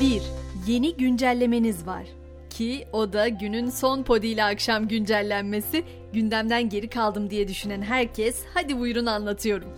1. Yeni güncellemeniz var. Ki o da günün son podiyle akşam güncellenmesi. Gündemden geri kaldım diye düşünen herkes hadi buyurun anlatıyorum.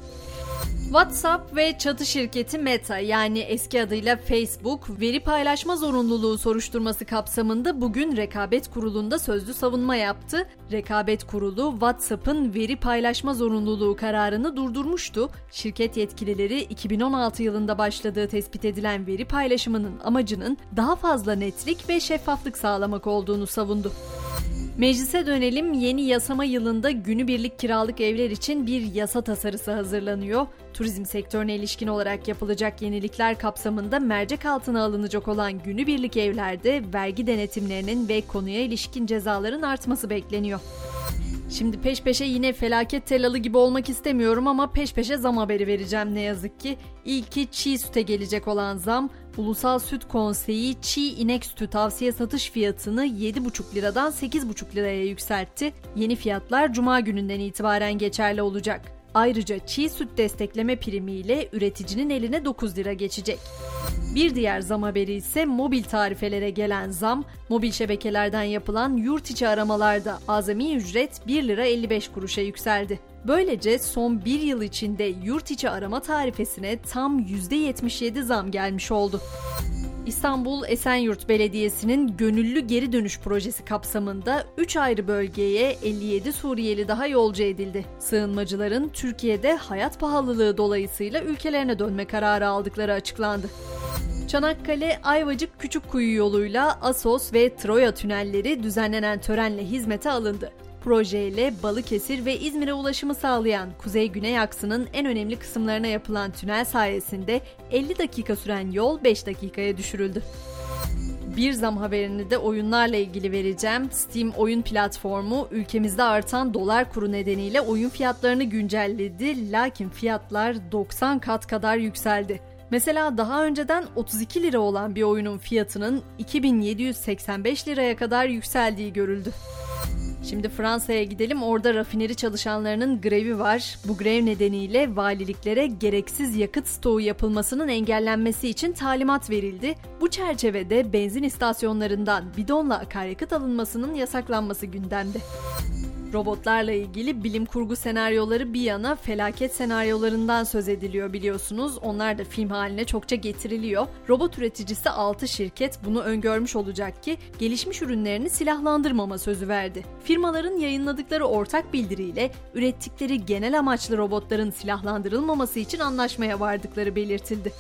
WhatsApp ve çatı şirketi Meta yani eski adıyla Facebook veri paylaşma zorunluluğu soruşturması kapsamında bugün Rekabet Kurulu'nda sözlü savunma yaptı. Rekabet Kurulu WhatsApp'ın veri paylaşma zorunluluğu kararını durdurmuştu. Şirket yetkilileri 2016 yılında başladığı tespit edilen veri paylaşımının amacının daha fazla netlik ve şeffaflık sağlamak olduğunu savundu. Meclise dönelim. Yeni yasama yılında günübirlik kiralık evler için bir yasa tasarısı hazırlanıyor. Turizm sektörüne ilişkin olarak yapılacak yenilikler kapsamında mercek altına alınacak olan günübirlik evlerde vergi denetimlerinin ve konuya ilişkin cezaların artması bekleniyor. Şimdi peş peşe yine felaket telalı gibi olmak istemiyorum ama peş peşe zam haberi vereceğim ne yazık ki. İlki çiğ süte gelecek olan zam. Ulusal Süt Konseyi çiğ inek sütü tavsiye satış fiyatını 7,5 liradan 8,5 liraya yükseltti. Yeni fiyatlar cuma gününden itibaren geçerli olacak. Ayrıca çiğ süt destekleme primiyle üreticinin eline 9 lira geçecek. Bir diğer zam haberi ise mobil tarifelere gelen zam, mobil şebekelerden yapılan yurt içi aramalarda azami ücret 1 lira 55 kuruşa yükseldi. Böylece son bir yıl içinde yurt içi arama tarifesine tam %77 zam gelmiş oldu. İstanbul Esenyurt Belediyesi'nin gönüllü geri dönüş projesi kapsamında 3 ayrı bölgeye 57 Suriyeli daha yolcu edildi. Sığınmacıların Türkiye'de hayat pahalılığı dolayısıyla ülkelerine dönme kararı aldıkları açıklandı. Çanakkale Ayvacık Küçükkuyu yoluyla Asos ve Troya tünelleri düzenlenen törenle hizmete alındı. Projeyle Balıkesir ve İzmir'e ulaşımı sağlayan Kuzey-Güney aksının en önemli kısımlarına yapılan tünel sayesinde 50 dakika süren yol 5 dakikaya düşürüldü. Bir zam haberini de oyunlarla ilgili vereceğim. Steam oyun platformu ülkemizde artan dolar kuru nedeniyle oyun fiyatlarını güncelledi. Lakin fiyatlar 90 kat kadar yükseldi. Mesela daha önceden 32 lira olan bir oyunun fiyatının 2785 liraya kadar yükseldiği görüldü. Şimdi Fransa'ya gidelim. Orada rafineri çalışanlarının grevi var. Bu grev nedeniyle valiliklere gereksiz yakıt stoğu yapılmasının engellenmesi için talimat verildi. Bu çerçevede benzin istasyonlarından bidonla akaryakıt alınmasının yasaklanması gündemde. Robotlarla ilgili bilim kurgu senaryoları bir yana felaket senaryolarından söz ediliyor biliyorsunuz. Onlar da film haline çokça getiriliyor. Robot üreticisi 6 şirket bunu öngörmüş olacak ki gelişmiş ürünlerini silahlandırmama sözü verdi. Firmaların yayınladıkları ortak bildiriyle ürettikleri genel amaçlı robotların silahlandırılmaması için anlaşmaya vardıkları belirtildi.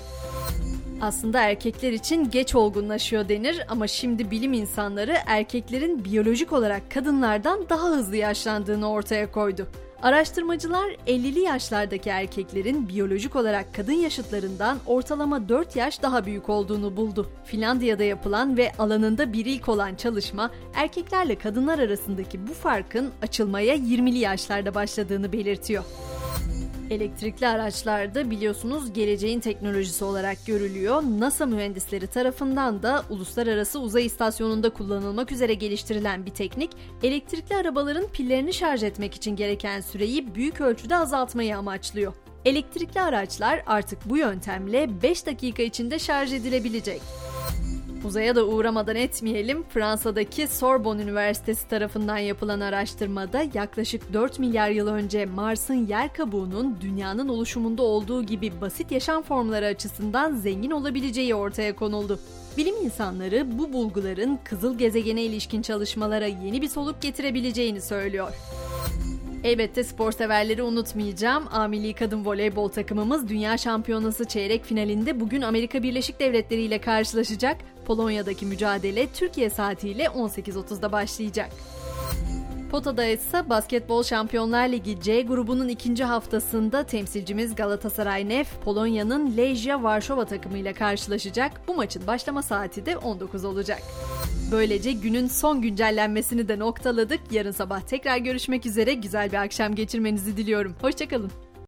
Aslında erkekler için geç olgunlaşıyor denir ama şimdi bilim insanları erkeklerin biyolojik olarak kadınlardan daha hızlı yaşlandığını ortaya koydu. Araştırmacılar 50'li yaşlardaki erkeklerin biyolojik olarak kadın yaşıtlarından ortalama 4 yaş daha büyük olduğunu buldu. Finlandiya'da yapılan ve alanında bir ilk olan çalışma erkeklerle kadınlar arasındaki bu farkın açılmaya 20'li yaşlarda başladığını belirtiyor. Elektrikli araçlarda biliyorsunuz geleceğin teknolojisi olarak görülüyor. NASA mühendisleri tarafından da uluslararası uzay istasyonunda kullanılmak üzere geliştirilen bir teknik, elektrikli arabaların pillerini şarj etmek için gereken süreyi büyük ölçüde azaltmayı amaçlıyor. Elektrikli araçlar artık bu yöntemle 5 dakika içinde şarj edilebilecek. Uzaya da uğramadan etmeyelim. Fransa'daki Sorbonne Üniversitesi tarafından yapılan araştırmada yaklaşık 4 milyar yıl önce Mars'ın yer kabuğunun dünyanın oluşumunda olduğu gibi basit yaşam formları açısından zengin olabileceği ortaya konuldu. Bilim insanları bu bulguların kızıl gezegene ilişkin çalışmalara yeni bir soluk getirebileceğini söylüyor. Elbette spor severleri unutmayacağım. A Kadın Voleybol takımımız Dünya Şampiyonası çeyrek finalinde bugün Amerika Birleşik Devletleri ile karşılaşacak. Polonya'daki mücadele Türkiye saatiyle 18.30'da başlayacak. Potada ise Basketbol Şampiyonlar Ligi C grubunun ikinci haftasında temsilcimiz Galatasaray Nef, Polonya'nın Lejia Varşova takımıyla karşılaşacak. Bu maçın başlama saati de 19 olacak. Böylece günün son güncellenmesini de noktaladık. Yarın sabah tekrar görüşmek üzere. Güzel bir akşam geçirmenizi diliyorum. Hoşçakalın.